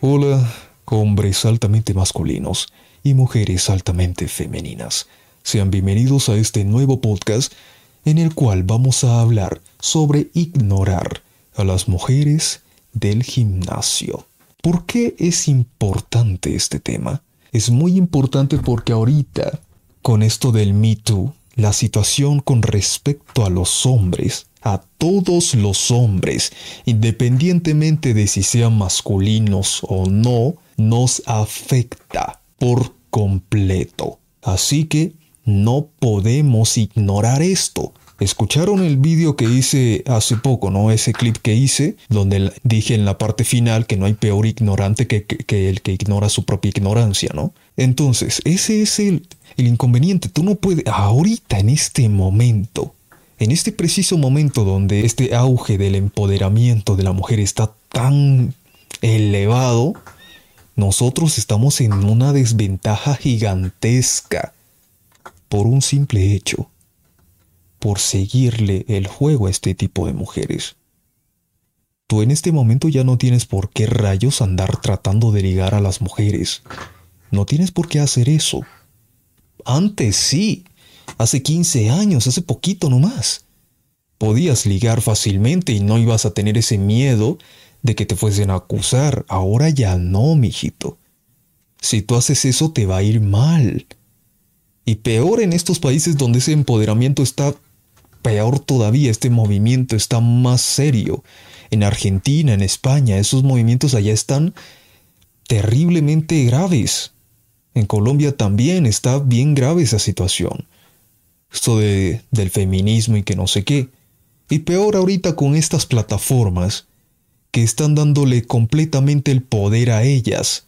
Hola, hombres altamente masculinos y mujeres altamente femeninas. Sean bienvenidos a este nuevo podcast en el cual vamos a hablar sobre ignorar a las mujeres del gimnasio. ¿Por qué es importante este tema? Es muy importante porque ahorita, con esto del Me Too, la situación con respecto a los hombres, a todos los hombres, independientemente de si sean masculinos o no, nos afecta por completo. Así que no podemos ignorar esto. Escucharon el vídeo que hice hace poco, ¿no? Ese clip que hice, donde dije en la parte final que no hay peor ignorante que, el que ignora su propia ignorancia, ¿no? Entonces, ese es el, el inconveniente. Tú no puedes, ahorita, en este momento, en este preciso momento donde este auge del empoderamiento de la mujer está tan elevado, nosotros estamos en una desventaja gigantesca por un simple hecho por seguirle el juego a este tipo de mujeres. Tú en este momento ya no tienes por qué rayos andar tratando de ligar a las mujeres. No tienes por qué hacer eso. Antes sí, hace 15 años, hace poquito nomás. Podías ligar fácilmente y no ibas a tener ese miedo de que te fuesen a acusar. Ahora ya no, mijito. Si tú haces eso te va a ir mal. Y peor en estos países donde ese empoderamiento está peor todavía, este movimiento está más serio. En Argentina, en España, esos movimientos allá están terriblemente graves. En Colombia también está bien grave esa situación. Esto de, del feminismo y que no sé qué. Y peor ahorita con estas plataformas que están dándole completamente el poder a ellas.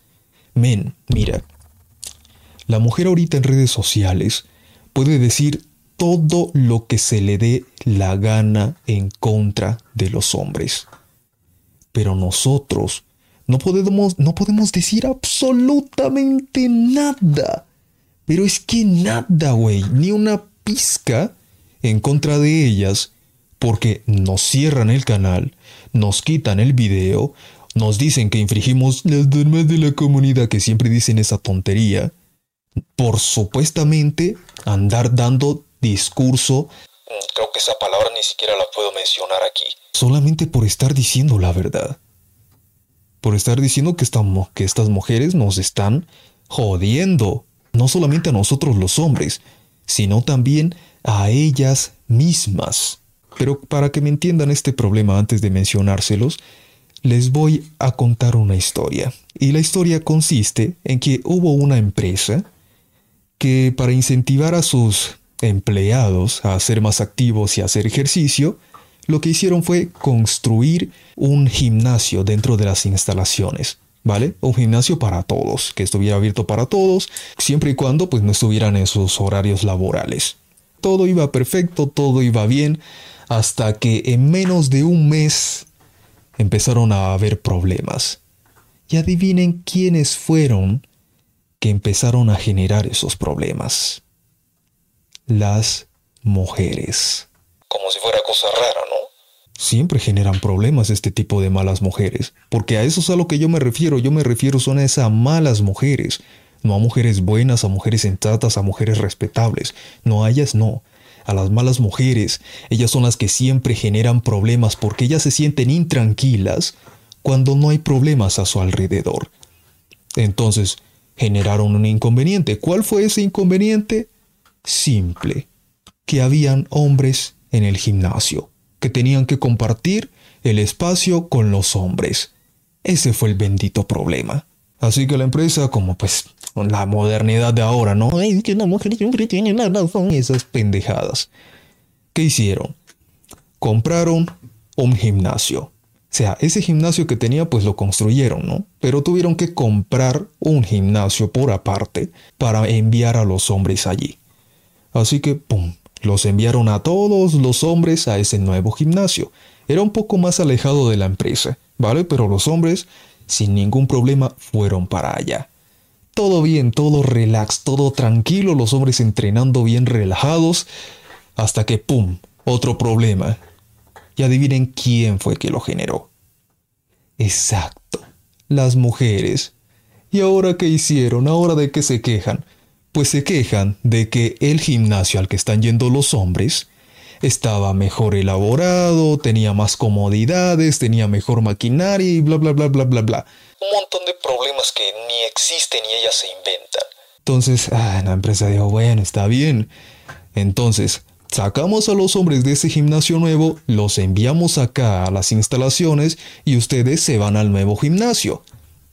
Men, mira, la mujer ahorita en redes sociales puede decir todo lo que se le dé la gana en contra de los hombres. Pero nosotros no podemos, no podemos decir absolutamente nada. Pero es que nada, güey, ni una pizca en contra de ellas, porque nos cierran el canal, nos quitan el video, nos dicen que infringimos las normas de la comunidad que siempre dicen esa tontería, por supuestamente andar dando discurso. Mm, creo que esa palabra ni siquiera la puedo mencionar aquí. Solamente por estar diciendo la verdad. Por estar diciendo que, estamos, que estas mujeres nos están jodiendo. No solamente a nosotros los hombres, sino también a ellas mismas. Pero para que me entiendan este problema antes de mencionárselos, les voy a contar una historia. Y la historia consiste en que hubo una empresa que para incentivar a sus empleados a ser más activos y hacer ejercicio, lo que hicieron fue construir un gimnasio dentro de las instalaciones. ¿Vale? Un gimnasio para todos, que estuviera abierto para todos, siempre y cuando pues no estuvieran en sus horarios laborales. Todo iba perfecto, todo iba bien, hasta que en menos de un mes empezaron a haber problemas. Y adivinen quiénes fueron que empezaron a generar esos problemas las mujeres. Como si fuera cosa rara, ¿no? Siempre generan problemas este tipo de malas mujeres, porque a eso es a lo que yo me refiero, yo me refiero son a esas malas mujeres, no a mujeres buenas, a mujeres sensatas, a mujeres respetables, no a ellas no, a las malas mujeres, ellas son las que siempre generan problemas porque ellas se sienten intranquilas cuando no hay problemas a su alrededor. Entonces, generaron un inconveniente. ¿Cuál fue ese inconveniente? simple, que habían hombres en el gimnasio, que tenían que compartir el espacio con los hombres. Ese fue el bendito problema. Así que la empresa, como pues la modernidad de ahora, ¿no? Es que una mujer siempre tiene la razón. Esas pendejadas. ¿Qué hicieron? Compraron un gimnasio. O sea, ese gimnasio que tenía pues lo construyeron, ¿no? Pero tuvieron que comprar un gimnasio por aparte para enviar a los hombres allí. Así que, ¡pum!, los enviaron a todos los hombres a ese nuevo gimnasio. Era un poco más alejado de la empresa, ¿vale? Pero los hombres, sin ningún problema, fueron para allá. Todo bien, todo relax, todo tranquilo, los hombres entrenando bien relajados, hasta que, ¡pum!, otro problema. Y adivinen quién fue que lo generó. Exacto, las mujeres. ¿Y ahora qué hicieron? ¿Ahora de qué se quejan? Pues se quejan de que el gimnasio al que están yendo los hombres estaba mejor elaborado, tenía más comodidades, tenía mejor maquinaria y bla bla bla bla bla bla. Un montón de problemas que ni existen y ellas se inventan. Entonces, ah, la empresa dijo, bueno, está bien. Entonces, sacamos a los hombres de ese gimnasio nuevo, los enviamos acá a las instalaciones y ustedes se van al nuevo gimnasio.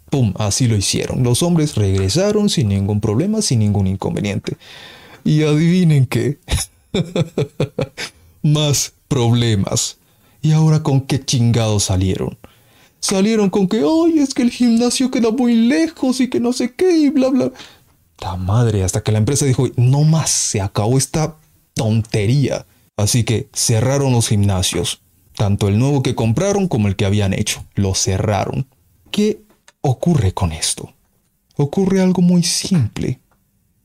¡Pum! Así lo hicieron. Los hombres regresaron sin ningún problema, sin ningún inconveniente. Y adivinen qué. Más problemas. ¿Y ahora con qué chingados salieron? Salieron con que, ay, es que el gimnasio queda muy lejos y que no sé qué y bla, bla. La madre, hasta que la empresa dijo, no más, se acabó esta tontería. Así que cerraron los gimnasios. Tanto el nuevo que compraron como el que habían hecho. Lo cerraron. ¿Qué ocurre con esto? Ocurre algo muy simple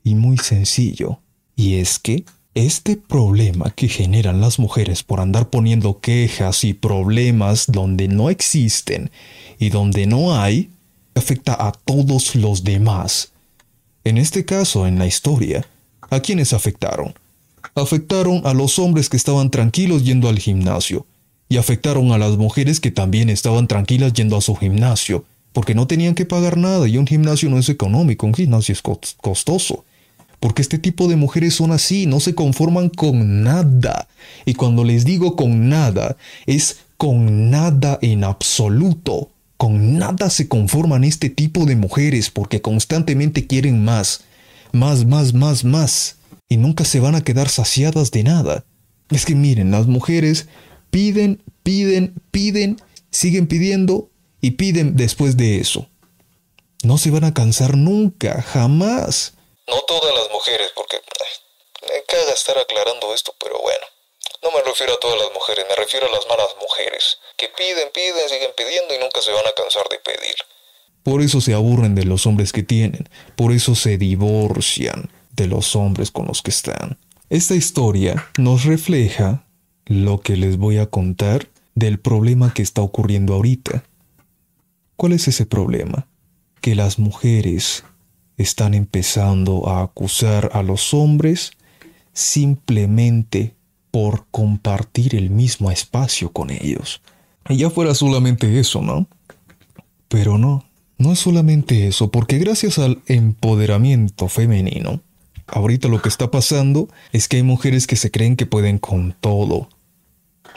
y muy sencillo. Y es que este problema que generan las mujeres por andar poniendo quejas y problemas donde no existen y donde no hay, afecta a todos los demás. En este caso, en la historia, ¿a quiénes afectaron? Afectaron a los hombres que estaban tranquilos yendo al gimnasio, y afectaron a las mujeres que también estaban tranquilas yendo a su gimnasio, porque no tenían que pagar nada y un gimnasio no es económico, un gimnasio es costoso. Porque este tipo de mujeres son así, no se conforman con nada. Y cuando les digo con nada, es con nada en absoluto. Con nada se conforman este tipo de mujeres porque constantemente quieren más. Más, más, más, más. Y nunca se van a quedar saciadas de nada. Es que miren, las mujeres piden, piden, piden, siguen pidiendo y piden después de eso. No se van a cansar nunca, jamás. No todas las mujeres, porque me caga estar aclarando esto, pero bueno. No me refiero a todas las mujeres, me refiero a las malas mujeres, que piden, piden, siguen pidiendo y nunca se van a cansar de pedir. Por eso se aburren de los hombres que tienen, por eso se divorcian de los hombres con los que están. Esta historia nos refleja lo que les voy a contar del problema que está ocurriendo ahorita. ¿Cuál es ese problema? Que las mujeres están empezando a acusar a los hombres simplemente por compartir el mismo espacio con ellos. Y ya fuera solamente eso, ¿no? Pero no, no es solamente eso, porque gracias al empoderamiento femenino, ahorita lo que está pasando es que hay mujeres que se creen que pueden con todo.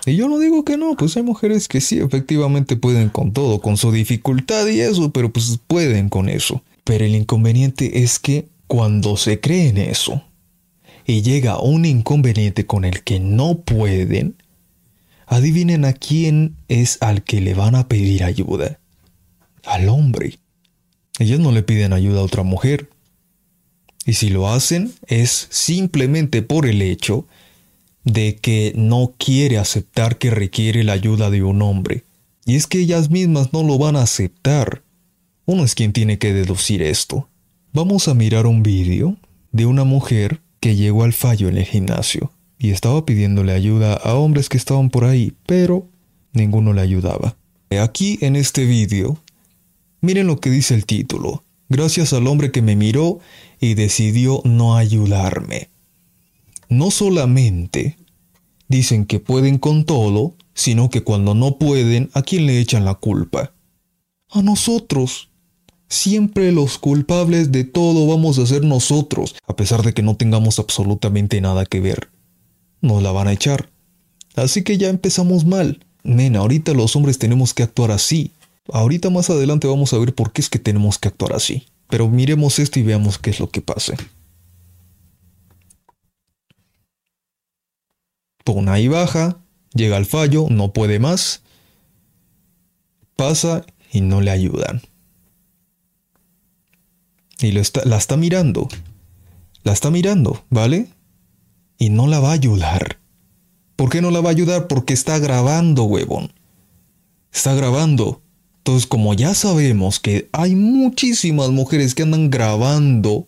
Y yo no digo que no, pues hay mujeres que sí, efectivamente pueden con todo, con su dificultad y eso, pero pues pueden con eso. Pero el inconveniente es que cuando se cree en eso y llega un inconveniente con el que no pueden, adivinen a quién es al que le van a pedir ayuda. Al hombre. Ellos no le piden ayuda a otra mujer. Y si lo hacen es simplemente por el hecho de que no quiere aceptar que requiere la ayuda de un hombre. Y es que ellas mismas no lo van a aceptar. Uno es quien tiene que deducir esto. Vamos a mirar un vídeo de una mujer que llegó al fallo en el gimnasio y estaba pidiéndole ayuda a hombres que estaban por ahí, pero ninguno le ayudaba. Aquí en este vídeo, miren lo que dice el título. Gracias al hombre que me miró y decidió no ayudarme. No solamente dicen que pueden con todo, sino que cuando no pueden, ¿a quién le echan la culpa? A nosotros. Siempre los culpables de todo vamos a ser nosotros, a pesar de que no tengamos absolutamente nada que ver. Nos la van a echar. Así que ya empezamos mal. Nena, ahorita los hombres tenemos que actuar así. Ahorita más adelante vamos a ver por qué es que tenemos que actuar así. Pero miremos esto y veamos qué es lo que pasa. Pon ahí baja, llega al fallo, no puede más. Pasa y no le ayudan. Y la está mirando. La está mirando, ¿vale? Y no la va a ayudar. ¿Por qué no la va a ayudar? Porque está grabando, huevón. Está grabando. Entonces, como ya sabemos que hay muchísimas mujeres que andan grabando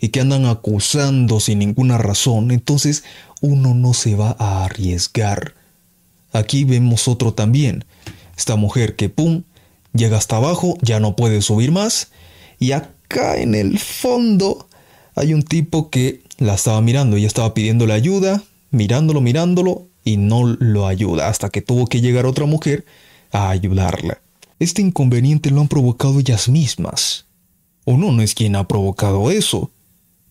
y que andan acusando sin ninguna razón, entonces uno no se va a arriesgar. Aquí vemos otro también. Esta mujer que, pum, Llega hasta abajo, ya no puede subir más. Y acá en el fondo hay un tipo que la estaba mirando. y estaba pidiéndole ayuda, mirándolo, mirándolo, y no lo ayuda. Hasta que tuvo que llegar otra mujer a ayudarla. Este inconveniente lo han provocado ellas mismas. Uno no es quien ha provocado eso,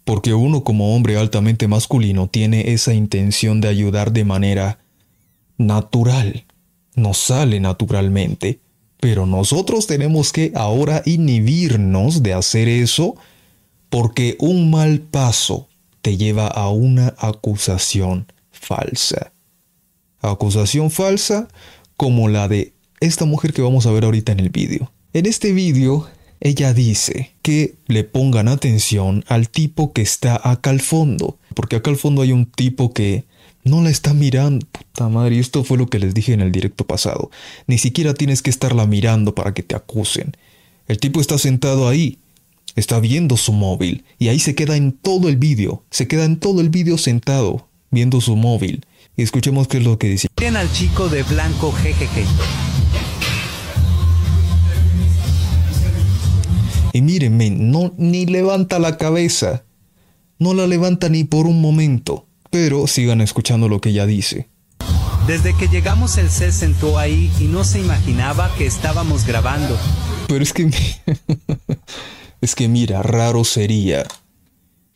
porque uno como hombre altamente masculino tiene esa intención de ayudar de manera natural. Nos sale naturalmente. Pero nosotros tenemos que ahora inhibirnos de hacer eso porque un mal paso te lleva a una acusación falsa. Acusación falsa como la de esta mujer que vamos a ver ahorita en el vídeo. En este vídeo, ella dice que le pongan atención al tipo que está acá al fondo, porque acá al fondo hay un tipo que no la está mirando. Puta madre, esto fue lo que les dije en el directo pasado. Ni siquiera tienes que estarla mirando para que te acusen. El tipo está sentado ahí, está viendo su móvil, y ahí se queda en todo el vídeo. Se queda en todo el vídeo sentado, viendo su móvil. Y escuchemos qué es lo que dice. Miren al chico de blanco jejeje. Y mírenme, no ni levanta la cabeza. No la levanta ni por un momento. Pero sigan escuchando lo que ella dice. Desde que llegamos él se sentó ahí y no se imaginaba que estábamos grabando. Pero es que... es que mira, raro sería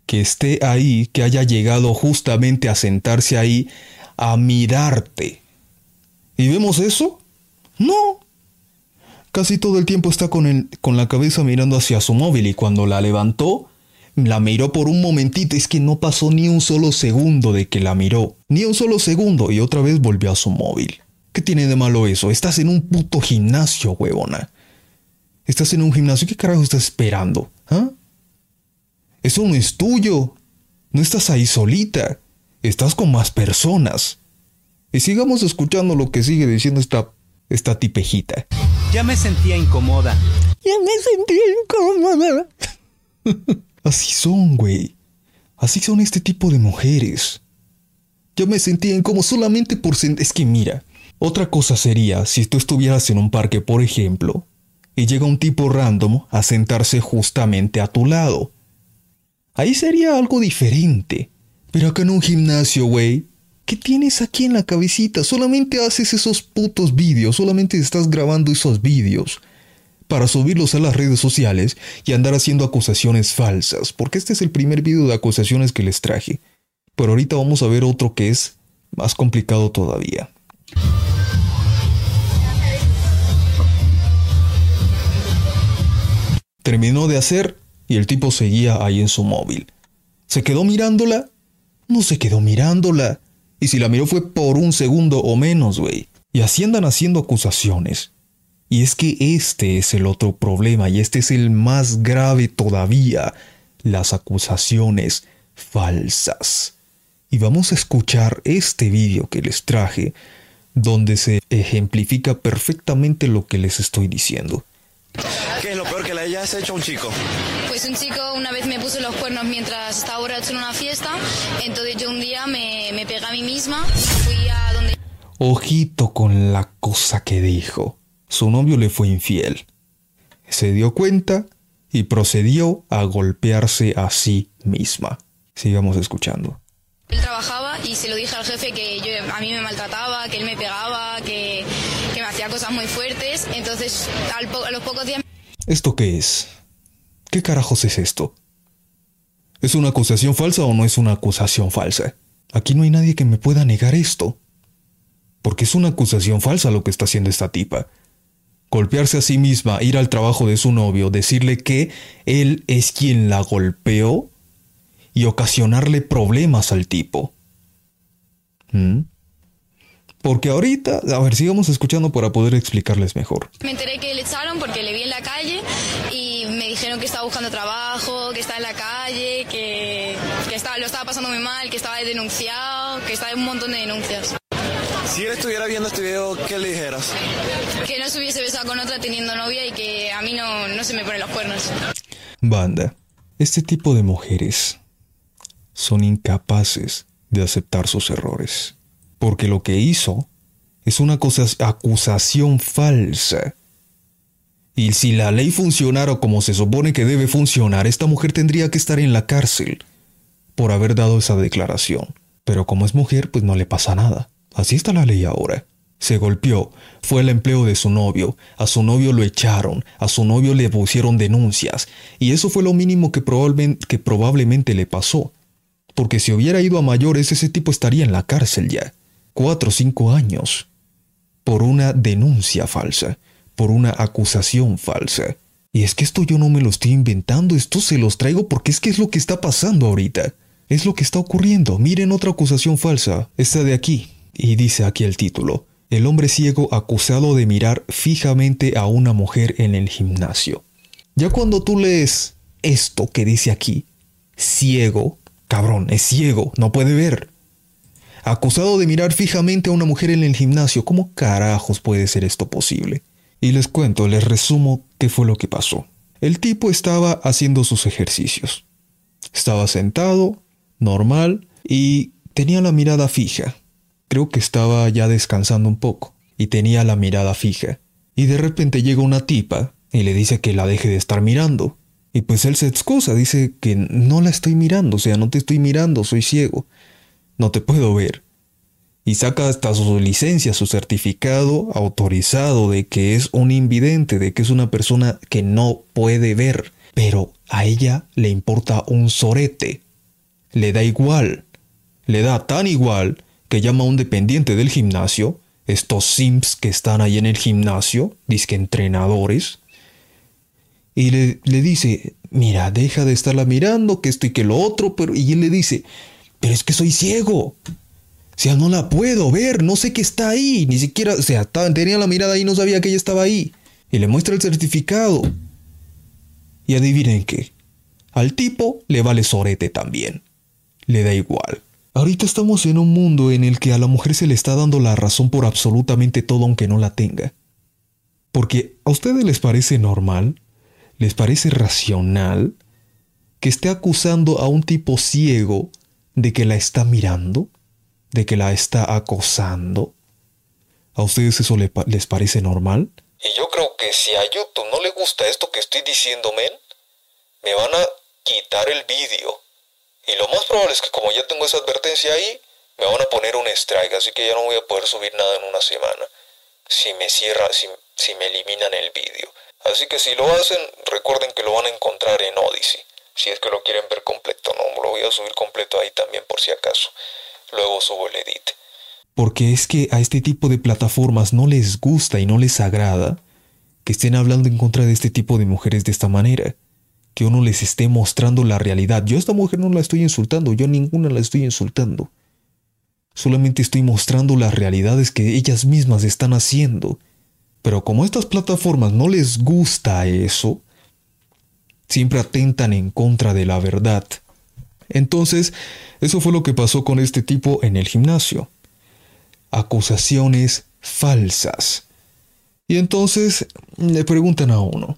que esté ahí, que haya llegado justamente a sentarse ahí a mirarte. ¿Y vemos eso? No. Casi todo el tiempo está con, el, con la cabeza mirando hacia su móvil y cuando la levantó, la miró por un momentito, es que no pasó ni un solo segundo de que la miró. Ni un solo segundo y otra vez volvió a su móvil. ¿Qué tiene de malo eso? Estás en un puto gimnasio, huevona. Estás en un gimnasio, ¿qué carajo estás esperando? ¿Ah? Eso no es tuyo. No estás ahí solita. Estás con más personas. Y sigamos escuchando lo que sigue diciendo esta, esta tipejita. Ya me sentía incómoda. Ya me sentía incómoda. Así son, güey. Así son este tipo de mujeres. Yo me sentía incómodo solamente por... Es que mira, otra cosa sería si tú estuvieras en un parque, por ejemplo, y llega un tipo random a sentarse justamente a tu lado. Ahí sería algo diferente. Pero acá en un gimnasio, güey, ¿qué tienes aquí en la cabecita? Solamente haces esos putos vídeos, solamente estás grabando esos vídeos para subirlos a las redes sociales y andar haciendo acusaciones falsas, porque este es el primer video de acusaciones que les traje. Pero ahorita vamos a ver otro que es más complicado todavía. Terminó de hacer y el tipo seguía ahí en su móvil. ¿Se quedó mirándola? No se quedó mirándola. Y si la miró fue por un segundo o menos, güey. Y así andan haciendo acusaciones. Y es que este es el otro problema y este es el más grave todavía, las acusaciones falsas. Y vamos a escuchar este vídeo que les traje, donde se ejemplifica perfectamente lo que les estoy diciendo. ¿Qué es lo peor que le hayas hecho a un chico? Pues un chico una vez me puso los cuernos mientras estaba borracho en una fiesta, entonces yo un día me, me pegué a mí misma, fui a donde... Ojito con la cosa que dijo su novio le fue infiel. Se dio cuenta y procedió a golpearse a sí misma. Sigamos escuchando. Él trabajaba y se lo dije al jefe que yo, a mí me maltrataba, que él me pegaba, que, me hacía cosas muy fuertes. Entonces, a los pocos días... ¿Esto qué es? ¿Qué carajos es esto? ¿Es una acusación falsa o no es una acusación falsa? Aquí no hay nadie que me pueda negar esto. Porque es una acusación falsa lo que está haciendo esta tipa golpearse a sí misma, ir al trabajo de su novio, decirle que él es quien la golpeó y ocasionarle problemas al tipo. ¿Mm? Porque ahorita, a ver, sigamos escuchando para poder explicarles mejor. Me enteré que le echaron porque le vi en la calle y me dijeron que estaba buscando trabajo, que estaba en la calle, que, que estaba, lo estaba pasando muy mal, que estaba denunciado, que estaba en un montón de denuncias. Si él estuviera viendo este video, ¿qué le dijeras? Que no se hubiese besado con otra teniendo novia y que a mí no, no se me ponen los cuernos. Banda, este tipo de mujeres son incapaces de aceptar sus errores. Porque lo que hizo es una acusación falsa. Y si la ley funcionara como se supone que debe funcionar, esta mujer tendría que estar en la cárcel por haber dado esa declaración. Pero como es mujer, pues no le pasa nada. Así está la ley ahora. Se golpeó, fue el empleo de su novio, a su novio lo echaron, a su novio le pusieron denuncias, y eso fue lo mínimo que, probablemente, que probablemente le pasó. Porque si hubiera ido a mayores, ese tipo estaría en la cárcel ya. Cuatro o cinco años. Por una denuncia falsa, por una acusación falsa. Y es que esto yo no me lo estoy inventando, esto se los traigo porque es que es lo que está pasando ahorita. Es lo que está ocurriendo. Miren otra acusación falsa, esta de aquí. Y dice aquí el título. El hombre ciego acusado de mirar fijamente a una mujer en el gimnasio. Ya cuando tú lees esto que dice aquí, ciego, cabrón, es ciego, no puede ver. Acusado de mirar fijamente a una mujer en el gimnasio, ¿cómo carajos puede ser esto posible? Y les cuento, les resumo qué fue lo que pasó. El tipo estaba haciendo sus ejercicios. Estaba sentado, normal, y tenía la mirada fija. Creo que estaba ya descansando un poco y tenía la mirada fija. Y de repente llega una tipa y le dice que la deje de estar mirando. Y pues él se excusa, dice que no la estoy mirando, o sea, no te estoy mirando, soy ciego. No te puedo ver. Y saca hasta su licencia, su certificado autorizado de que es un invidente, de que es una persona que no puede ver. Pero a ella le importa un sorete. Le da igual. Le da tan igual que llama a un dependiente del gimnasio, estos sims que están ahí en el gimnasio, que entrenadores, y le, le, dice, mira, deja de estarla mirando, que esto y que lo otro, pero, y él le dice, pero es que soy ciego. O sea, no la puedo ver, no sé qué está ahí, ni siquiera, o sea, tenía la mirada ahí y no sabía que ella estaba ahí. Y le muestra el certificado. Y adivinen qué, al tipo le vale sorete también. Le da igual. Ahorita estamos en un mundo en el que a la mujer se le está dando la razón por absolutamente todo aunque no la tenga. Porque a ustedes les parece normal, les parece racional que esté acusando a un tipo ciego de que la está mirando, de que la está acosando. ¿A ustedes eso les parece normal? Y yo creo que si a YouTube no le gusta esto que estoy diciendo, men, me van a quitar el vídeo. Y lo más probable es que como ya tengo esa advertencia ahí, me van a poner un strike, así que ya no voy a poder subir nada en una semana. Si me cierra, si, si me eliminan el vídeo. Así que si lo hacen, recuerden que lo van a encontrar en Odyssey. Si es que lo quieren ver completo, no lo voy a subir completo ahí también por si acaso. Luego subo el edit. Porque es que a este tipo de plataformas no les gusta y no les agrada que estén hablando en contra de este tipo de mujeres de esta manera que uno les esté mostrando la realidad. Yo a esta mujer no la estoy insultando, yo a ninguna la estoy insultando. Solamente estoy mostrando las realidades que ellas mismas están haciendo. Pero como a estas plataformas no les gusta eso, siempre atentan en contra de la verdad. Entonces, eso fue lo que pasó con este tipo en el gimnasio. Acusaciones falsas. Y entonces le preguntan a uno,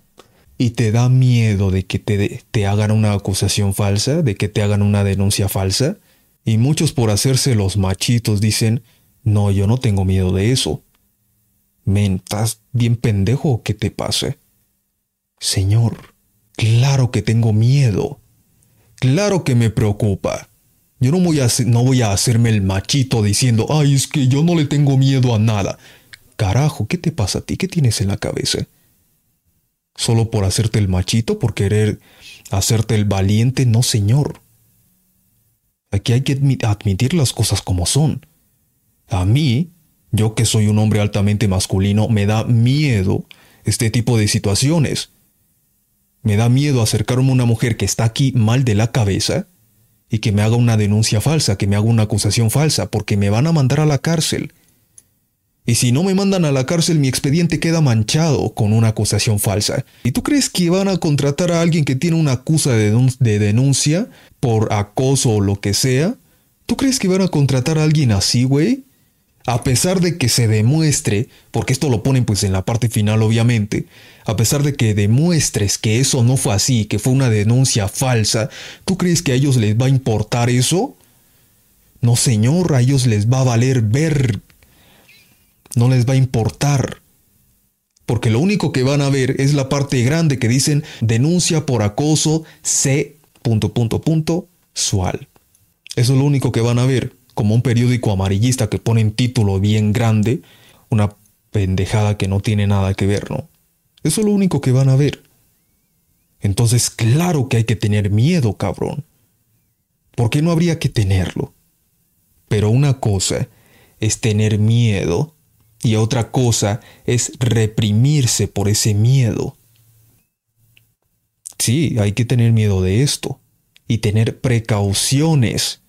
y te da miedo de que te, te hagan una acusación falsa, de que te hagan una denuncia falsa. Y muchos por hacerse los machitos dicen, no, yo no tengo miedo de eso. Men, ¿estás bien pendejo qué te pase? Señor, claro que tengo miedo. Claro que me preocupa. Yo no voy, a, no voy a hacerme el machito diciendo, ay, es que yo no le tengo miedo a nada. Carajo, ¿qué te pasa a ti? ¿Qué tienes en la cabeza? solo por hacerte el machito, por querer hacerte el valiente, no señor. Aquí hay que admitir las cosas como son. A mí, yo que soy un hombre altamente masculino, me da miedo este tipo de situaciones. Me da miedo acercarme a una mujer que está aquí mal de la cabeza y que me haga una denuncia falsa, que me haga una acusación falsa, porque me van a mandar a la cárcel. Y si no me mandan a la cárcel, mi expediente queda manchado con una acusación falsa. ¿Y tú crees que van a contratar a alguien que tiene una acusa de, denuncia por acoso o lo que sea? ¿Tú crees que van a contratar a alguien así, güey? A pesar de que se demuestre, porque esto lo ponen pues en la parte final obviamente, a pesar de que demuestres que eso no fue así, que fue una denuncia falsa, ¿tú crees que a ellos les va a importar eso? No señor, a ellos les va a valer ver no les va a importar. Porque lo único que van a ver es la parte grande que dicen denuncia por acoso C. punto punto punto sual. Eso es lo único que van a ver, como un periódico amarillista que pone en título bien grande, una pendejada que no tiene nada que ver, ¿no? Eso es lo único que van a ver. Entonces, claro que hay que tener miedo, cabrón. ¿Por qué no habría que tenerlo? Pero una cosa es tener miedo y otra cosa es reprimirse por ese miedo. Sí, hay que tener miedo de esto y tener precauciones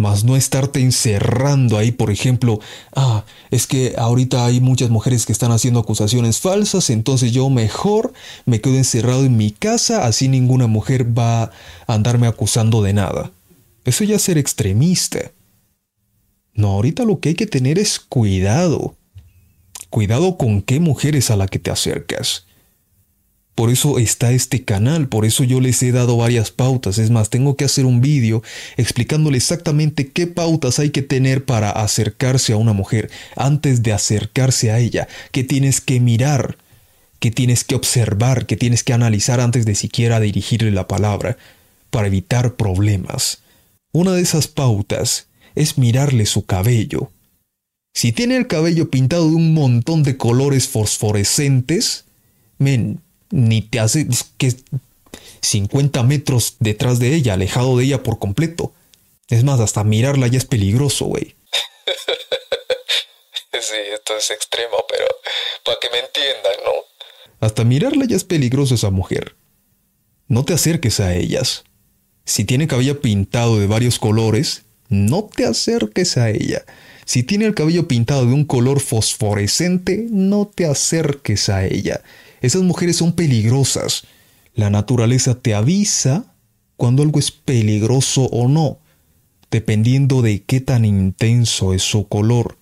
más no estarte encerrando ahí, por ejemplo, ah, es que ahorita hay muchas mujeres que están haciendo acusaciones falsas, entonces yo mejor me quedo encerrado en mi casa, así ninguna mujer va a andarme acusando de nada. Eso ya es ser extremista. No, ahorita lo que hay que tener es cuidado. Cuidado con qué mujeres a la que te acercas. Por eso está este canal, por eso yo les he dado varias pautas. Es más, tengo que hacer un vídeo explicándole exactamente qué pautas hay que tener para acercarse a una mujer antes de acercarse a ella, qué tienes que mirar, qué tienes que observar, qué tienes que analizar antes de siquiera dirigirle la palabra, para evitar problemas. Una de esas pautas es mirarle su cabello. Si tiene el cabello pintado de un montón de colores fosforescentes, men, ni te hace que 50 metros detrás de ella, alejado de ella por completo. Es más, hasta mirarla ya es peligroso, güey. sí, esto es extremo, pero para que me entiendan, ¿no? Hasta mirarla ya es peligroso esa mujer. No te acerques a ellas. Si tiene cabello pintado de varios colores, no te acerques a ella. Si tiene el cabello pintado de un color fosforescente, no te acerques a ella. Esas mujeres son peligrosas. La naturaleza te avisa cuando algo es peligroso o no, dependiendo de qué tan intenso es su color.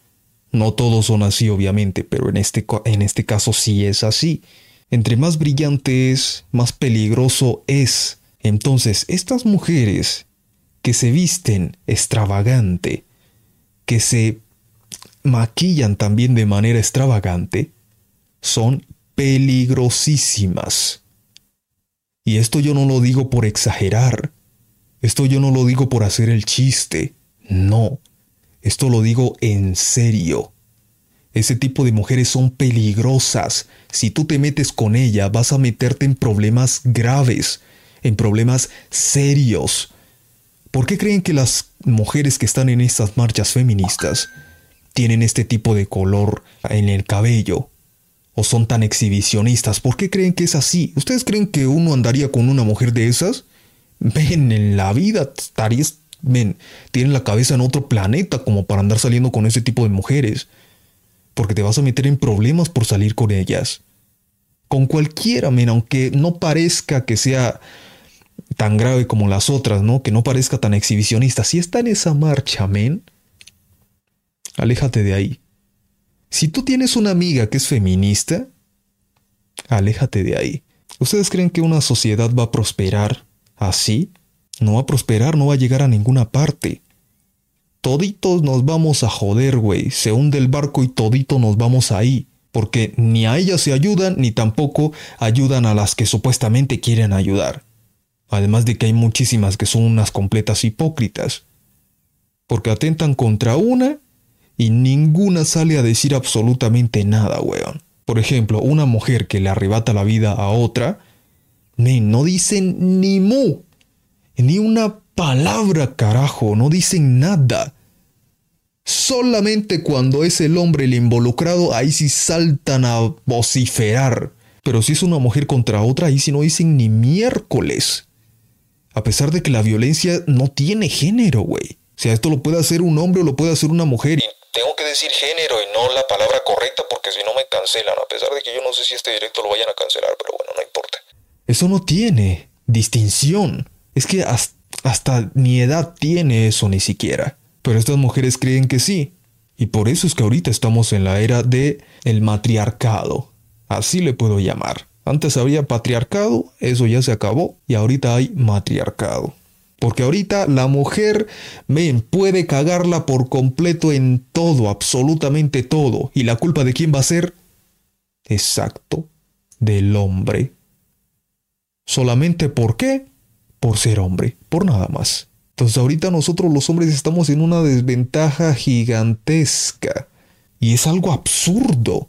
No todos son así, obviamente, pero en este, en este caso sí es así. Entre más brillante es, más peligroso es. Entonces, estas mujeres que se visten extravagante, que se maquillan también de manera extravagante, son peligrosísimas. Y esto yo no lo digo por exagerar, esto yo no lo digo por hacer el chiste, no, esto lo digo en serio. Ese tipo de mujeres son peligrosas. Si tú te metes con ella, vas a meterte en problemas graves, en problemas serios. ¿Por qué creen que las mujeres que están en estas marchas feministas tienen este tipo de color en el cabello? O son tan exhibicionistas? ¿Por qué creen que es así? ¿Ustedes creen que uno andaría con una mujer de esas? Ven, en la vida estarías, ven, tienen la cabeza en otro planeta como para andar saliendo con ese tipo de mujeres. Porque te vas a meter en problemas por salir con ellas. Con cualquiera, men, aunque no parezca que sea tan grave como las otras, ¿no? Que no parezca tan exhibicionista. Si está en esa marcha, men, aléjate de ahí. Si tú tienes una amiga que es feminista, aléjate de ahí. ¿Ustedes creen que una sociedad va a prosperar así? No va a prosperar, no va a llegar a ninguna parte. Toditos nos vamos a joder, güey. Se hunde el barco y todito nos vamos ahí. Porque ni a ellas se ayudan, ni tampoco ayudan a las que supuestamente quieren ayudar. Además de que hay muchísimas que son unas completas hipócritas. Porque atentan contra una y ninguna sale a decir absolutamente nada, weón. Por ejemplo, una mujer que le arrebata la vida a otra, no dicen ni mu, ni una palabra, carajo, no dicen nada. Solamente cuando es el hombre el involucrado, ahí sí saltan a vociferar. Pero si es una mujer contra otra, ahí sí no dicen ni miércoles. A pesar de que la violencia no tiene género, güey. Sea, esto lo puede hacer un hombre o lo puede hacer una mujer tengo que decir género y no la palabra correcta porque si no me cancelan, a pesar de que yo no sé si este directo lo vayan a cancelar, pero bueno, no importa. Eso no tiene distinción. Es que hasta, ni edad tiene eso ni siquiera. Pero estas mujeres creen que sí. Y por eso es que ahorita estamos en la era de el matriarcado. Así le puedo llamar. Antes había patriarcado, eso ya se acabó, y ahorita hay matriarcado. Porque ahorita la mujer, ven, puede cagarla por completo en todo, absolutamente todo. ¿Y la culpa de quién va a ser? exacto del hombre. ¿Solamente por qué? Por ser hombre, por nada más. Entonces ahorita nosotros los hombres estamos en una desventaja gigantesca. Y es algo absurdo.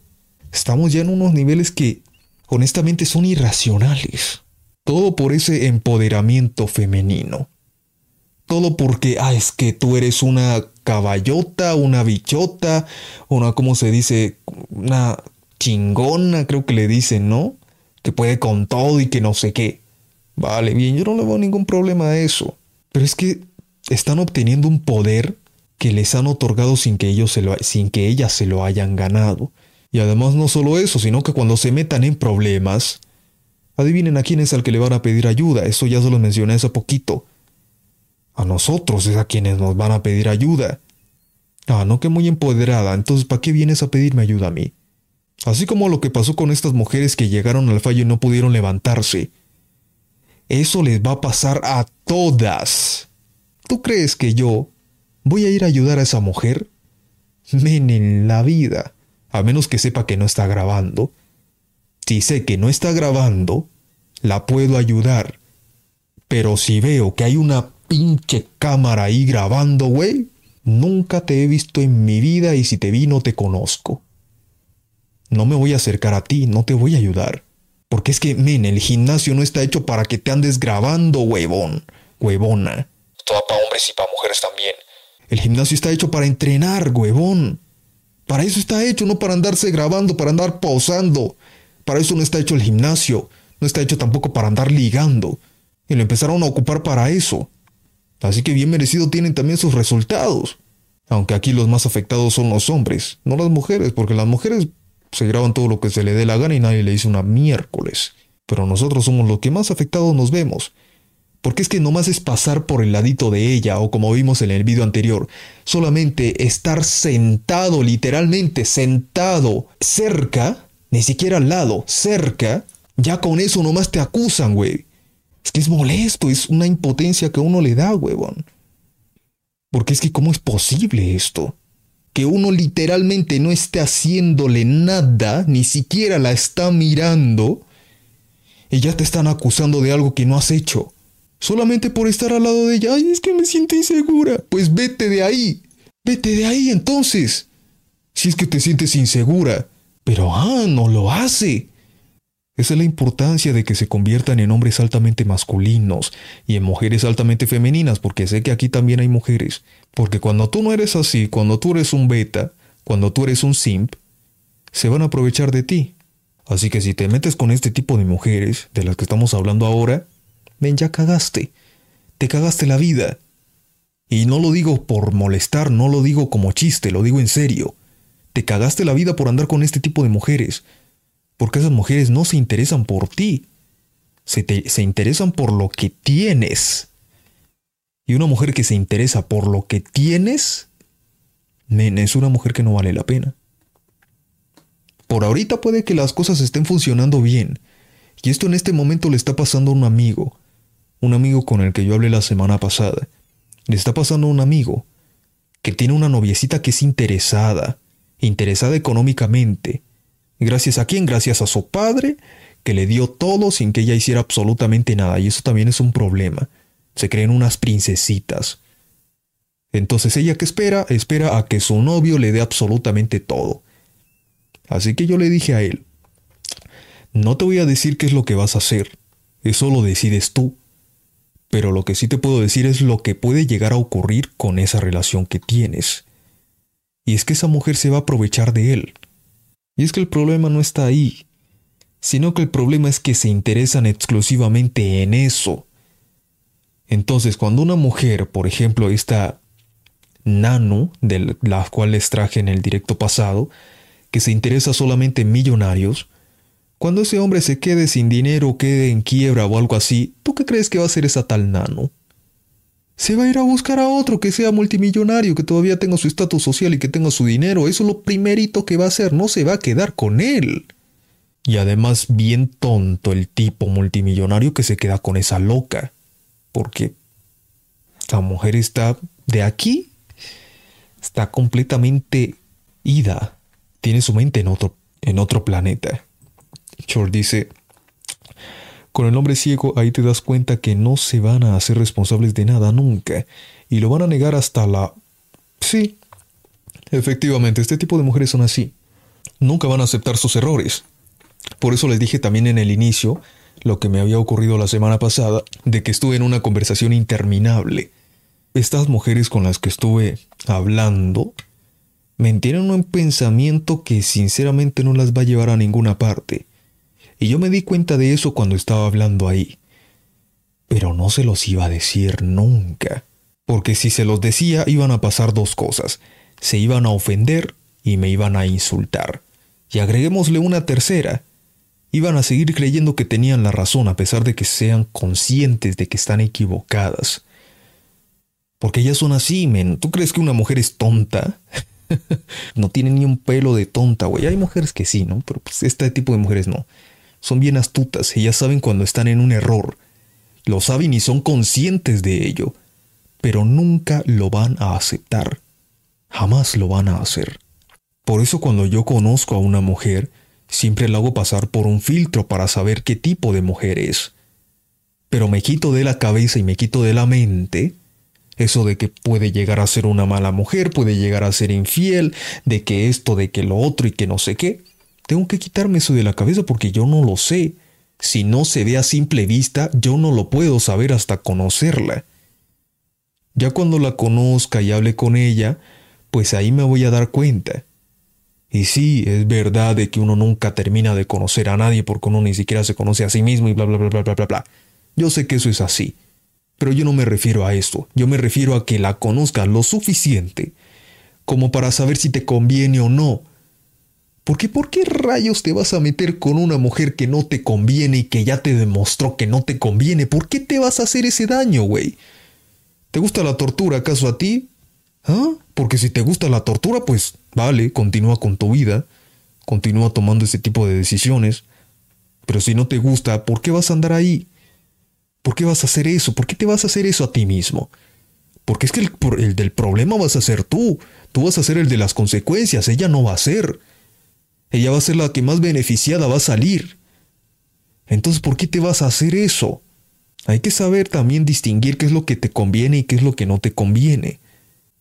Estamos ya en unos niveles que honestamente son irracionales. Todo por ese empoderamiento femenino. Todo porque, ah, es que tú eres una caballota, una bichota, una, ¿cómo se dice? Una chingona, creo que le dicen, ¿no? Que puede con todo y que no sé qué. Vale, bien, yo no le veo ningún problema a eso. Pero es que están obteniendo un poder que les han otorgado sin que, ellos se lo, sin que ellas se lo hayan ganado. Y además no solo eso, sino que cuando se metan en problemas, adivinen a quién es al que le van a pedir ayuda. Eso ya se lo mencioné hace poquito. A nosotros es a quienes nos van a pedir ayuda. Ah, no que muy empoderada, entonces ¿para qué vienes a pedirme ayuda a mí? Así como lo que pasó con estas mujeres que llegaron al fallo y no pudieron levantarse. Eso les va a pasar a todas. ¿Tú crees que yo voy a ir a ayudar a esa mujer? Men en la vida, a menos que sepa que no está grabando. Si sé que no está grabando, la puedo ayudar. Pero si veo que hay una pinche cámara ahí grabando, güey. Nunca te he visto en mi vida y si te vi no te conozco. No me voy a acercar a ti, no te voy a ayudar. Porque es que, men, el gimnasio no está hecho para que te andes grabando, huevón, huevona. Todo para hombres y para mujeres también. El gimnasio está hecho para entrenar, huevón. Para eso está hecho, no para andarse grabando, para andar pausando. Para eso no está hecho el gimnasio. No está hecho tampoco para andar ligando. Y lo empezaron a ocupar para eso. Así que bien merecido tienen también sus resultados. Aunque aquí los más afectados son los hombres, no las mujeres, porque las mujeres se graban todo lo que se le dé la gana y nadie le dice una miércoles. Pero nosotros somos los que más afectados nos vemos. Porque es que nomás es pasar por el ladito de ella, o como vimos en el video anterior, solamente estar sentado, literalmente sentado, cerca, ni siquiera al lado, cerca, ya con eso nomás te acusan, güey. Es que es molesto, es una impotencia que uno le da, huevón. Porque es que ¿cómo es posible esto? Que uno literalmente no esté haciéndole nada, ni siquiera la está mirando, y ya te están acusando de algo que no has hecho. Solamente por estar al lado de ella. Ay, es que me siento insegura. Pues vete de ahí. Vete de ahí entonces. Si es que te sientes insegura. Pero, ah, no lo hace. Esa es la importancia de que se conviertan en hombres altamente masculinos y en mujeres altamente femeninas, porque sé que aquí también hay mujeres. Porque cuando tú no eres así, cuando tú eres un beta, cuando tú eres un simp, se van a aprovechar de ti. Así que si te metes con este tipo de mujeres, de las que estamos hablando ahora, ven, ya cagaste. Te cagaste la vida. Y no lo digo por molestar, no lo digo como chiste, lo digo en serio. Te cagaste la vida por andar con este tipo de mujeres porque esas mujeres no se interesan por ti, se, se interesan por lo que tienes. Y una mujer que se interesa por lo que tienes, es una mujer que no vale la pena. Por ahorita puede que las cosas estén funcionando bien, y esto en este momento le está pasando a un amigo, un amigo con el que yo hablé la semana pasada. Le está pasando a un amigo que tiene una noviecita que es interesada, interesada económicamente, ¿Gracias a quién? Gracias a su padre, que le dio todo sin que ella hiciera absolutamente nada. Y eso también es un problema. Se creen unas princesitas. Entonces ella que espera, espera a que su novio le dé absolutamente todo. Así que yo le dije a él, no te voy a decir qué es lo que vas a hacer, eso lo decides tú. Pero lo que sí te puedo decir es lo que puede llegar a ocurrir con esa relación que tienes. Y es que esa mujer se va a aprovechar de él. Y es que el problema no está ahí, sino que el problema es que se interesan exclusivamente en eso. Entonces, cuando una mujer, por ejemplo, esta Nano, de la cual les traje en el directo pasado, que se interesa solamente en millonarios, cuando ese hombre se quede sin dinero, quede en quiebra o algo así, ¿tú qué crees que va a hacer esa tal Nano? Se va a ir a buscar a otro que sea multimillonario, que todavía tenga su estatus social y que tenga su dinero. Eso es lo primerito que va a hacer, no se va a quedar con él. Y además bien tonto el tipo multimillonario que se queda con esa loca. Porque la mujer está de aquí, está completamente ida, tiene su mente en otro, en otro planeta. Short dice, con el hombre ciego ahí te das cuenta que no se van a hacer responsables de nada nunca y lo van a negar hasta la... Sí, efectivamente, este tipo de mujeres son así. Nunca van a aceptar sus errores. Por eso les dije también en el inicio lo que me había ocurrido la semana pasada, de que estuve en una conversación interminable. Estas mujeres con las que estuve hablando me tienen un pensamiento que sinceramente no las va a llevar a ninguna parte. Y yo me di cuenta de eso cuando estaba hablando ahí. Pero no se los iba a decir nunca. Porque si se los decía iban a pasar dos cosas. Se iban a ofender y me iban a insultar. Y agreguémosle una tercera. Iban a seguir creyendo que tenían la razón a pesar de que sean conscientes de que están equivocadas. Porque ellas son así, men. ¿Tú crees que una mujer es tonta? no tiene ni un pelo de tonta, güey. Hay mujeres que sí, ¿no? Pero pues este tipo de mujeres no. Son bien astutas, ellas saben cuando están en un error. Lo saben y son conscientes de ello. Pero nunca lo van a aceptar. Jamás lo van a hacer. Por eso cuando yo conozco a una mujer, siempre la hago pasar por un filtro para saber qué tipo de mujer es. Pero me quito de la cabeza y me quito de la mente eso de que puede llegar a ser una mala mujer, puede llegar a ser infiel, de que esto, de que lo otro y que no sé qué. Tengo que quitarme eso de la cabeza porque yo no lo sé. Si no se ve a simple vista, yo no lo puedo saber hasta conocerla. Ya cuando la conozca y hable con ella, pues ahí me voy a dar cuenta. Y sí, es verdad de que uno nunca termina de conocer a nadie porque uno ni siquiera se conoce a sí mismo y bla bla bla bla bla bla Yo sé que eso es así. Pero yo no me refiero a esto, yo me refiero a que la conozcas lo suficiente como para saber si te conviene o no. Porque ¿por qué rayos te vas a meter con una mujer que no te conviene y que ya te demostró que no te conviene? ¿Por qué te vas a hacer ese daño, güey? ¿Te gusta la tortura acaso a ti? ¿Ah? Porque si te gusta la tortura, pues vale, continúa con tu vida, continúa tomando ese tipo de decisiones. Pero si no te gusta, ¿por qué vas a andar ahí? ¿Por qué vas a hacer eso? ¿Por qué te vas a hacer eso a ti mismo? Porque es que el, el, del problema vas a ser tú. Tú vas a ser el de las consecuencias. Ella no va a ser. Ella va a ser la que más beneficiada va a salir. Entonces, ¿por qué te vas a hacer eso? Hay que saber también distinguir qué es lo que te conviene y qué es lo que no te conviene.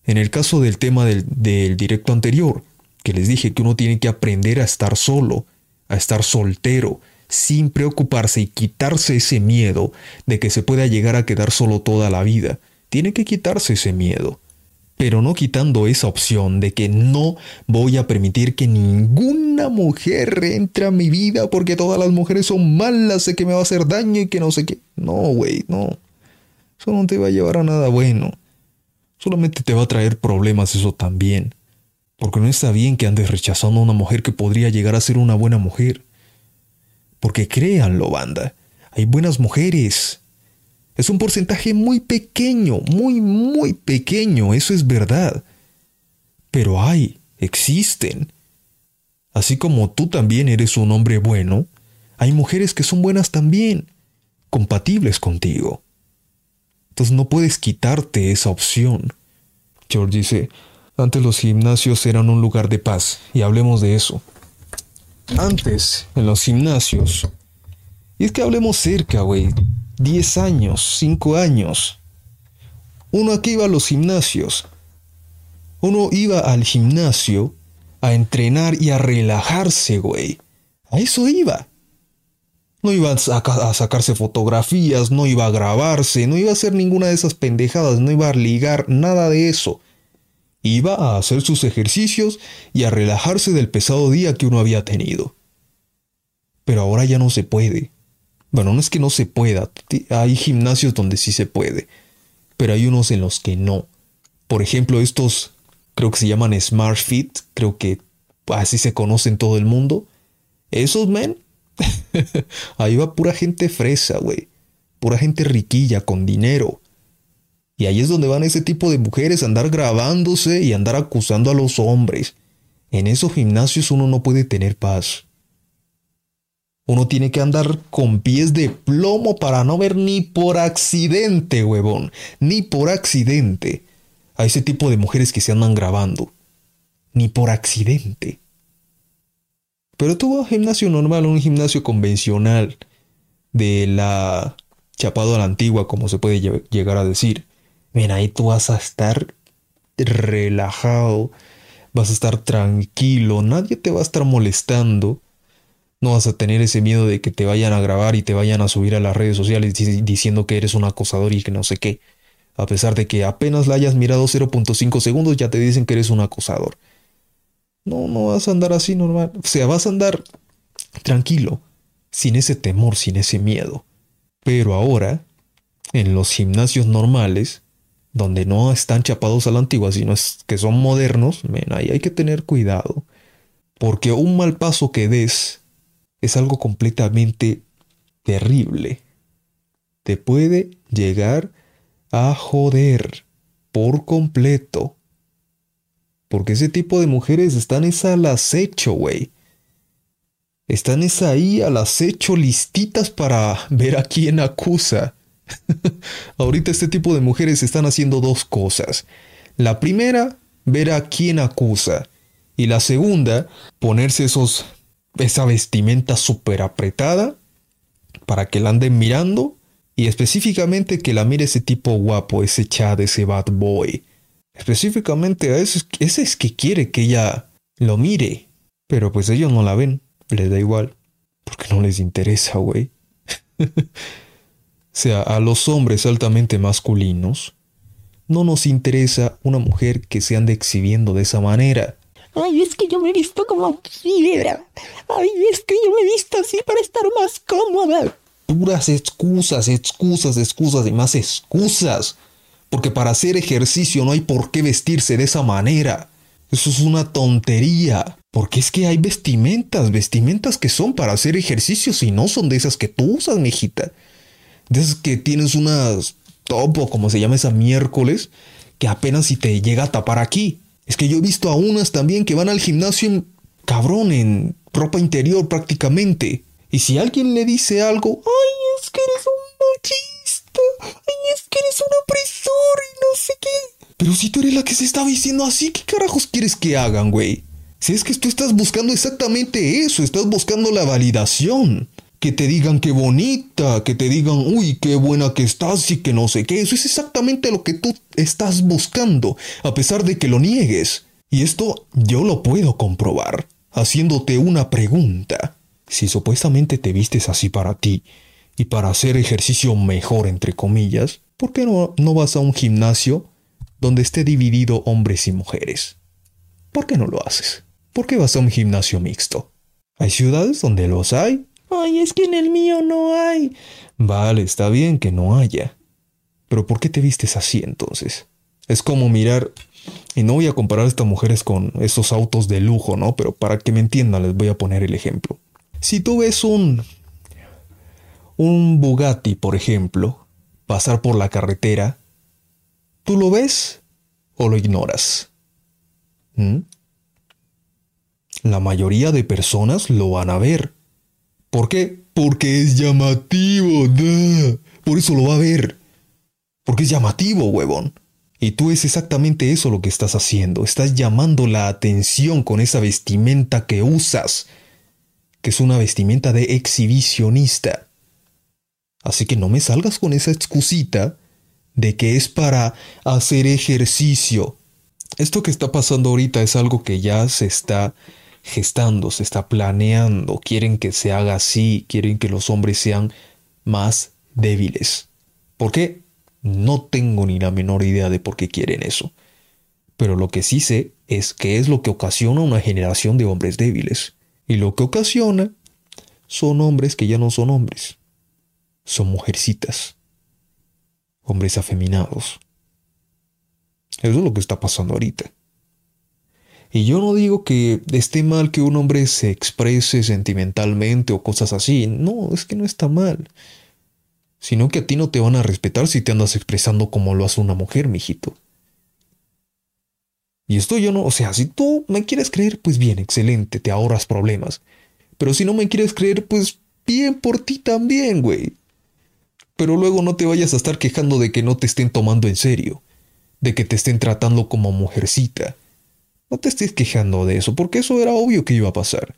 En el caso del tema del, del directo anterior, que les dije que uno tiene que aprender a estar solo, a estar soltero, sin preocuparse y quitarse ese miedo de que se pueda llegar a quedar solo toda la vida. Tiene que quitarse ese miedo. Pero no quitando esa opción de que no voy a permitir que ninguna mujer entre a mi vida porque todas las mujeres son malas, sé que me va a hacer daño y que no sé qué. No, güey, no. Eso no te va a llevar a nada bueno. Solamente te va a traer problemas eso también. Porque no está bien que andes rechazando a una mujer que podría llegar a ser una buena mujer. Porque créanlo, banda, hay buenas mujeres. Es un porcentaje muy pequeño, muy, muy pequeño, eso es verdad. Pero hay, existen. Así como tú también eres un hombre bueno, hay mujeres que son buenas también, compatibles contigo. Entonces no puedes quitarte esa opción. George dice, antes los gimnasios eran un lugar de paz, y hablemos de eso. Antes, en los gimnasios. Y es que hablemos cerca, güey. 10 años, 5 años. Uno aquí iba a los gimnasios. Uno iba al gimnasio a entrenar y a relajarse, güey. A eso iba. No iba a, sacarse fotografías, no iba a grabarse, no iba a hacer ninguna de esas pendejadas, no iba a ligar, nada de eso. Iba a hacer sus ejercicios y a relajarse del pesado día que uno había tenido. Pero ahora ya no se puede. Bueno, no es que no se pueda, hay gimnasios donde sí se puede, pero hay unos en los que no. Por ejemplo, estos creo que se llaman Smart Fit, creo que así se conoce en todo el mundo. Esos, men, ahí va pura gente fresa, güey. Pura gente riquilla, con dinero. Y ahí es donde van ese tipo de mujeres a andar grabándose y andar acusando a los hombres. En esos gimnasios uno no puede tener paz. Uno tiene que andar con pies de plomo para no ver ni por accidente, huevón, ni por accidente a ese tipo de mujeres que se andan grabando. Ni por accidente. Pero tú vas a un gimnasio normal, un gimnasio convencional de la chapado a la antigua, como se puede llegar a decir. Ven, ahí tú vas a estar relajado, vas a estar tranquilo, nadie te va a estar molestando. No vas a tener ese miedo de que te vayan a grabar y te vayan a subir a las redes sociales diciendo que eres un acosador y que no sé qué. A pesar de que apenas la hayas mirado 0.5 segundos ya te dicen que eres un acosador. No, no vas a andar así normal. O sea, vas a andar tranquilo, sin ese temor, sin ese miedo. Pero ahora, en los gimnasios normales, donde no están chapados a la antigua, sino que son modernos, ahí hay que tener cuidado. Porque un mal paso que des es algo completamente terrible. Te puede llegar a joder por completo. Porque ese tipo de mujeres están es al acecho, güey. Están es ahí al acecho listitas para ver a quién acusa. Ahorita este tipo de mujeres están haciendo dos cosas. La primera, ver a quién acusa. Y la segunda, ponerse esos, esa vestimenta súper apretada para que la anden mirando. Y específicamente que la mire ese tipo guapo, ese chad, ese bad boy. Específicamente a ese, ese es que quiere que ella lo mire. Pero pues ellos no la ven, les da igual. Porque no les interesa, güey. sea, a los hombres altamente masculinos, no nos interesa una mujer que se ande exhibiendo de esa manera. Ay, es que yo me he visto como fibra. Ay, es que yo me he visto así para estar más cómoda. Puras excusas, excusas, excusas y más excusas. Porque para hacer ejercicio no hay por qué vestirse de esa manera. Eso es una tontería. Porque es que hay vestimentas, vestimentas que son para hacer ejercicios y no son de esas que tú usas, mijita. De esas que tienes unas topo, como se llama esa miércoles, que apenas si te llega a tapar aquí. Es que yo he visto a unas también que van al gimnasio en, cabrón, en ropa interior prácticamente. Y si alguien le dice algo, ay, es que eres un machista, ay, es que eres un opresor y no sé qué. Pero si tú eres la que se está diciendo así, ¿qué carajos quieres que hagan, güey? Si es que tú estás buscando exactamente eso, estás buscando la validación que te digan qué bonita, que te digan, uy, qué buena que estás y que no sé qué. Eso es exactamente lo que tú estás buscando, a pesar de que lo niegues. Y esto yo lo puedo comprobar, haciéndote una pregunta. Si supuestamente te vistes así para ti y para hacer ejercicio mejor, entre comillas, ¿por qué no, no vas a un gimnasio donde esté dividido hombres y mujeres? ¿Por qué no lo haces? ¿Por qué vas a un gimnasio mixto? Hay ciudades donde los hay Ay, es que en el mío no hay. Vale, está bien que no haya. Pero ¿por qué te vistes así entonces? Es como mirar, y no voy a comparar a estas mujeres con esos autos de lujo, ¿no? Pero para que me entiendan les voy a poner el ejemplo. Si tú ves un... un Bugatti, por ejemplo, pasar por la carretera, ¿tú lo ves o lo ignoras? ¿Mm? La mayoría de personas lo van a ver ¿Por qué? Porque es llamativo. Por eso lo va a ver. Porque es llamativo, huevón. Y tú es exactamente eso lo que estás haciendo. Estás llamando la atención con esa vestimenta que usas. Que es una vestimenta de exhibicionista. Así que no me salgas con esa excusita de que es para hacer ejercicio. Esto que está pasando ahorita es algo que ya se está gestando, se está planeando, quieren que se haga así, quieren que los hombres sean más débiles. ¿Por qué? No tengo ni la menor idea de por qué quieren eso. Pero lo que sí sé es que es lo que ocasiona una generación de hombres débiles. Y lo que ocasiona son hombres que ya no son hombres. Son mujercitas. Hombres afeminados. Eso es lo que está pasando ahorita. Y yo no digo que esté mal que un hombre se exprese sentimentalmente o cosas así. No, es que no está mal. Sino que a ti no te van a respetar si te andas expresando como lo hace una mujer, mijito. Y esto yo no, o sea, si tú me quieres creer, pues bien, excelente, te ahorras problemas. Pero si no me quieres creer, pues bien por ti también, güey. Pero luego no te vayas a estar quejando de que no te estén tomando en serio, de que te estén tratando como mujercita no te estés quejando de eso, porque eso era obvio que iba a pasar.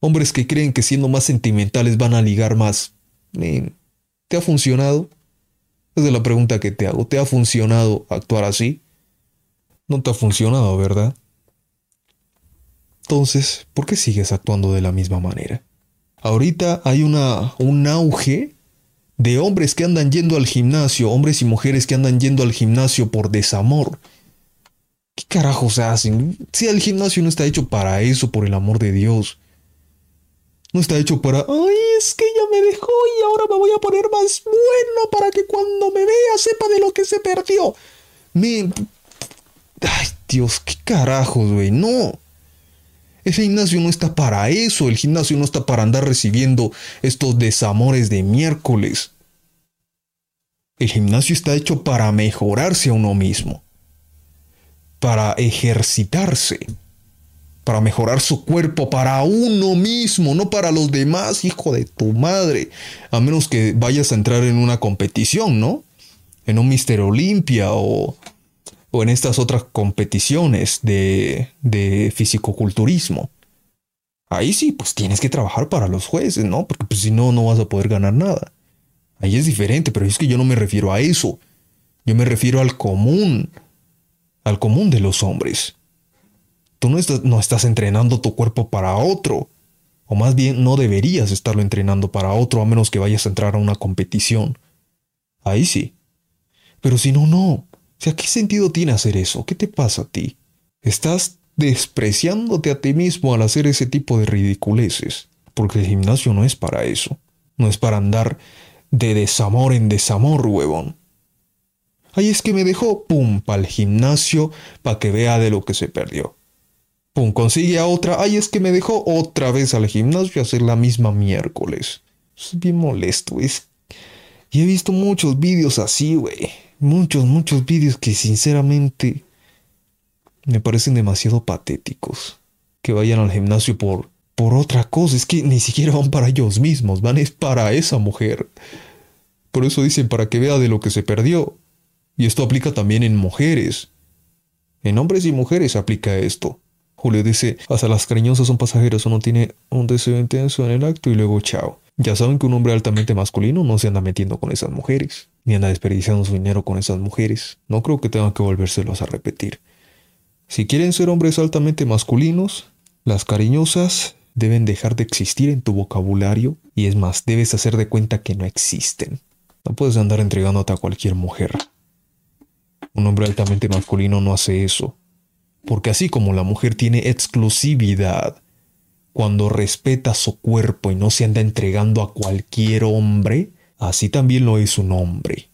Hombres que creen que siendo más sentimentales van a ligar más. ¿Te ha funcionado? Esa es la pregunta que te hago. ¿Te ha funcionado actuar así? No te ha funcionado, ¿verdad? Entonces, ¿por qué sigues actuando de la misma manera? Ahorita hay una, un auge de hombres que andan yendo al gimnasio, hombres y mujeres que andan yendo al gimnasio por desamor. ¿Qué carajos hacen? Si el gimnasio no está hecho para eso, por el amor de Dios. No está hecho para, ay, es que ella me dejó y ahora me voy a poner más bueno para que cuando me vea sepa de lo que se perdió. Me... Ay, Dios, qué carajos, güey. No. El gimnasio no está para eso. El gimnasio no está para andar recibiendo estos desamores de miércoles. El gimnasio está hecho para mejorarse a uno mismo. Para ejercitarse. Para mejorar su cuerpo para uno mismo, no para los demás, hijo de tu madre. A menos que vayas a entrar en una competición, ¿no? En un Mister Olimpia o o en estas otras competiciones de, de fisicoculturismo. Ahí sí, pues tienes que trabajar para los jueces, ¿no? Porque pues, si no, no vas a poder ganar nada. Ahí es diferente, pero es que yo no me refiero a eso. Yo me refiero al común, al común de los hombres. Tú no estás, no estás entrenando tu cuerpo para otro, o más bien no deberías estarlo entrenando para otro a menos que vayas a entrar a una competición. Ahí sí. Pero si no, no. O sea, ¿qué sentido tiene hacer eso? ¿Qué te pasa a ti? Estás despreciándote a ti mismo al hacer ese tipo de ridiculeces. Porque el gimnasio no es para eso. No es para andar de desamor en desamor, huevón. Ahí es que me dejó, pum, para el gimnasio, para que vea de lo que se perdió. Pum, consigue a otra, ahí es que me dejó otra vez al gimnasio a hacer la misma miércoles. Es bien molesto, es... Y he visto muchos vídeos así, güey muchos, muchos vídeos que sinceramente me parecen demasiado patéticos. Que vayan al gimnasio por, por otra cosa. Es que ni siquiera van para ellos mismos, van es para esa mujer. Por eso dicen para que vea de lo que se perdió. Y esto aplica también en mujeres. En hombres y mujeres aplica esto. Julio dice, hasta las cariñosas son pasajeras, uno tiene un deseo intenso en el acto y luego chao. Ya saben que un hombre altamente masculino no se anda metiendo con esas mujeres, ni anda desperdiciando su dinero con esas mujeres. No creo que tengan que volvérselos a repetir. Si quieren ser hombres altamente masculinos, las cariñosas deben dejar de existir en tu vocabulario y es más, debes hacer de cuenta que no existen. No puedes andar entregándote a cualquier mujer. Un hombre altamente masculino no hace eso, porque así como la mujer tiene exclusividad cuando respeta su cuerpo y no se anda entregando a cualquier hombre, así también lo es un hombre.